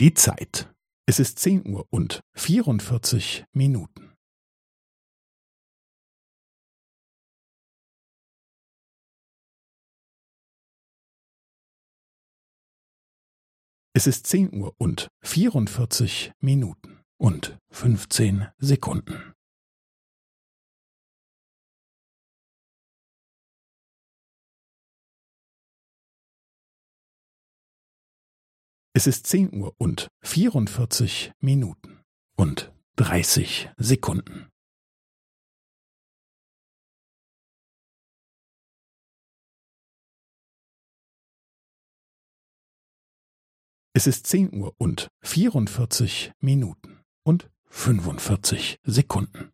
Die Zeit. Es ist zehn Uhr und vierundvierzig Minuten. Es ist zehn Uhr und vierundvierzig Minuten und fünfzehn Sekunden. Es ist zehn Uhr und vierundvierzig Minuten und dreißig Sekunden. Es ist zehn Uhr und vierundvierzig Minuten und fünfundvierzig Sekunden.